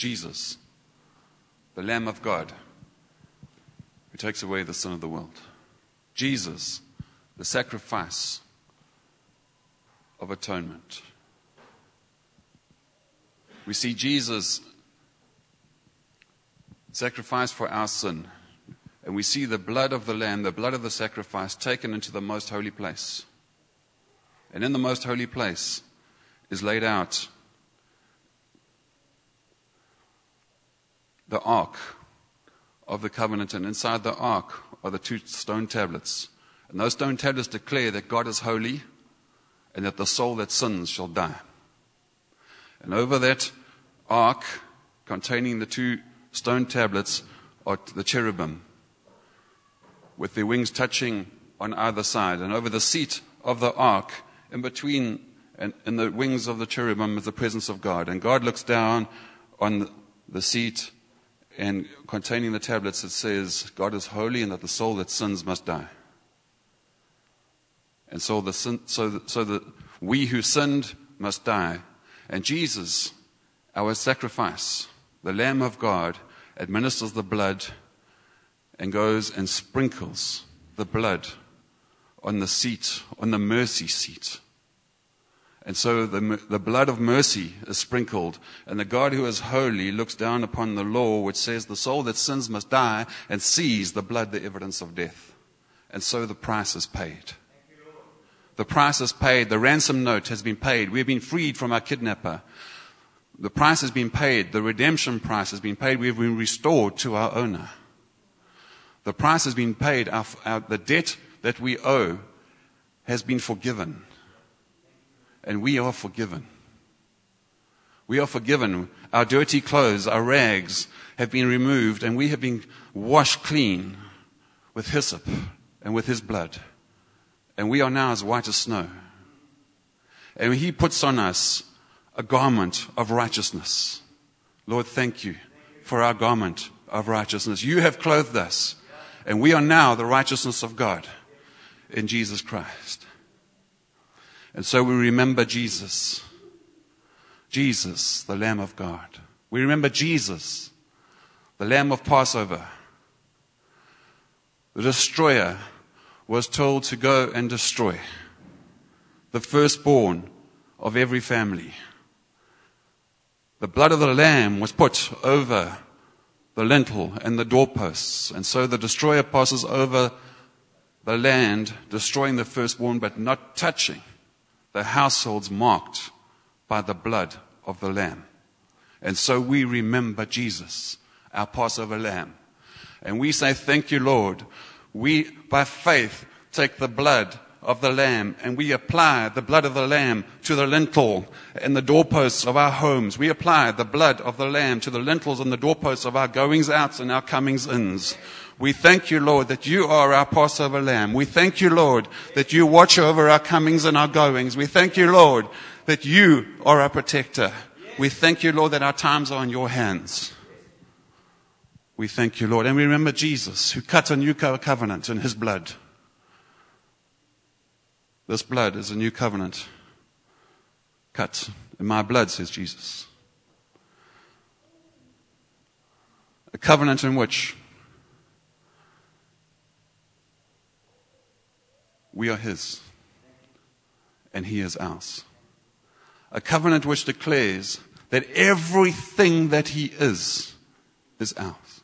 Jesus, the Lamb of God, who takes away the sin of the world. Jesus, the sacrifice of atonement. We see Jesus sacrificed for our sin, and we see the blood of the Lamb, the blood of the sacrifice, taken into the most holy place. And in the most holy place is laid out the ark of the covenant, and inside the ark are the two stone tablets. And those stone tablets declare that God is holy and that the soul that sins shall die. And over that ark containing the two stone tablets are the cherubim with their wings touching on either side. And over the seat of the ark, in between and in the wings of the cherubim, is the presence of God. And God looks down on the seat and containing the tablets, it says, God is holy and that the soul that sins must die. And so, the sin, so, so that we who sinned must die. And Jesus, our sacrifice, the Lamb of God, administers the blood and goes and sprinkles the blood on the seat, on the mercy seat. And so the, the blood of mercy is sprinkled, and the God who is holy looks down upon the law which says the soul that sins must die and sees the blood the evidence of death. And so the price is paid. The price is paid. The ransom note has been paid. We have been freed from our kidnapper. The price has been paid. The redemption price has been paid. We have been restored to our owner. The price has been paid. Our, our, the debt that we owe has been forgiven and we are forgiven. We are forgiven. Our dirty clothes, our rags have been removed, and we have been washed clean with hyssop and with his blood. And we are now as white as snow. And he puts on us a garment of righteousness. Lord, thank you for our garment of righteousness. You have clothed us, and we are now the righteousness of God in Jesus Christ. And so we remember Jesus. Jesus, the Lamb of God. We remember Jesus, the Lamb of Passover. The destroyer was told to go and destroy the firstborn of every family. The blood of the Lamb was put over the lintel and the doorposts. And so the destroyer passes over the land, destroying the firstborn, but not touching the households marked by the blood of the Lamb. And so we remember Jesus, our Passover Lamb. And we say, Thank you, Lord. We, by faith, take the blood of the Lamb and we apply the blood of the Lamb to the lintel and the doorposts of our homes. We apply the blood of the Lamb to the lintels and the doorposts of our goings outs and our comings ins. We thank you, Lord, that you are our Passover lamb. We thank you, Lord, that you watch over our comings and our goings. We thank you, Lord, that you are our protector. We thank you, Lord, that our times are in your hands. We thank you, Lord. And we remember Jesus, who cut a new covenant in his blood. This blood is a new covenant cut in my blood, says Jesus. A covenant in which We are His, and He is ours. A covenant which declares that everything that He is, is ours.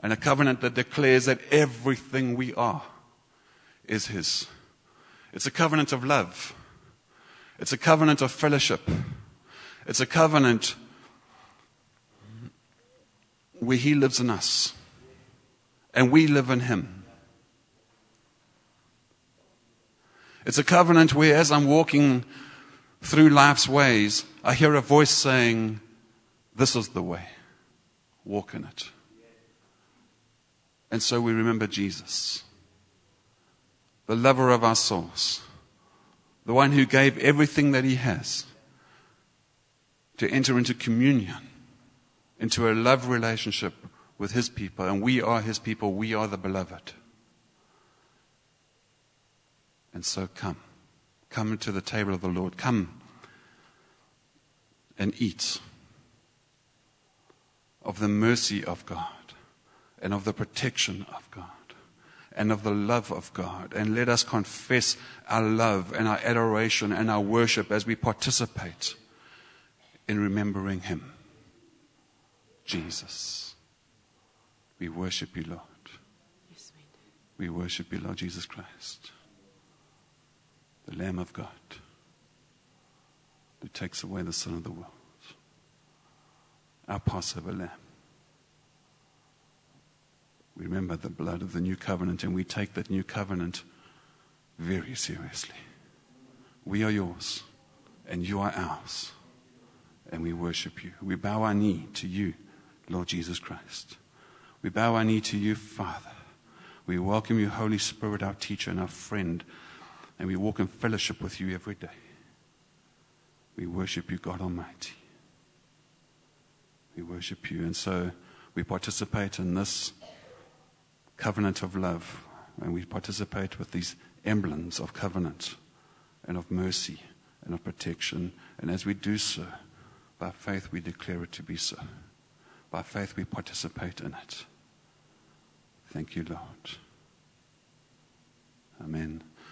And a covenant that declares that everything we are is His. It's a covenant of love. It's a covenant of fellowship. It's a covenant where He lives in us and we live in Him. It's a covenant where, as I'm walking through life's ways, I hear a voice saying, This is the way. Walk in it. And so we remember Jesus, the lover of our souls, the one who gave everything that he has to enter into communion, into a love relationship with his people. And we are his people, we are the beloved. And so come. Come to the table of the Lord. Come and eat. of the mercy of God and of the protection of God and of the love of God. And let us confess our love and our adoration and our worship as we participate in remembering Him, Jesus. We worship you, Lord. Yes, we do. We worship you, Lord Jesus Christ, Lamb of God who takes away the sin of the world, our Passover Lamb. We remember the blood of the new covenant and we take that new covenant very seriously. We are yours and you are ours. And we worship you. We bow our knee to you, Lord Jesus Christ. We bow our knee to you, Father. We welcome you, Holy Spirit, our teacher and our friend. And we walk in fellowship with you every day. We worship you, God Almighty. We worship you. And so we participate in this covenant of love. And we participate with these emblems of covenant and of mercy and of protection. And as we do so, by faith we declare it to be so. By faith we participate in it. Thank you, Lord. Amen.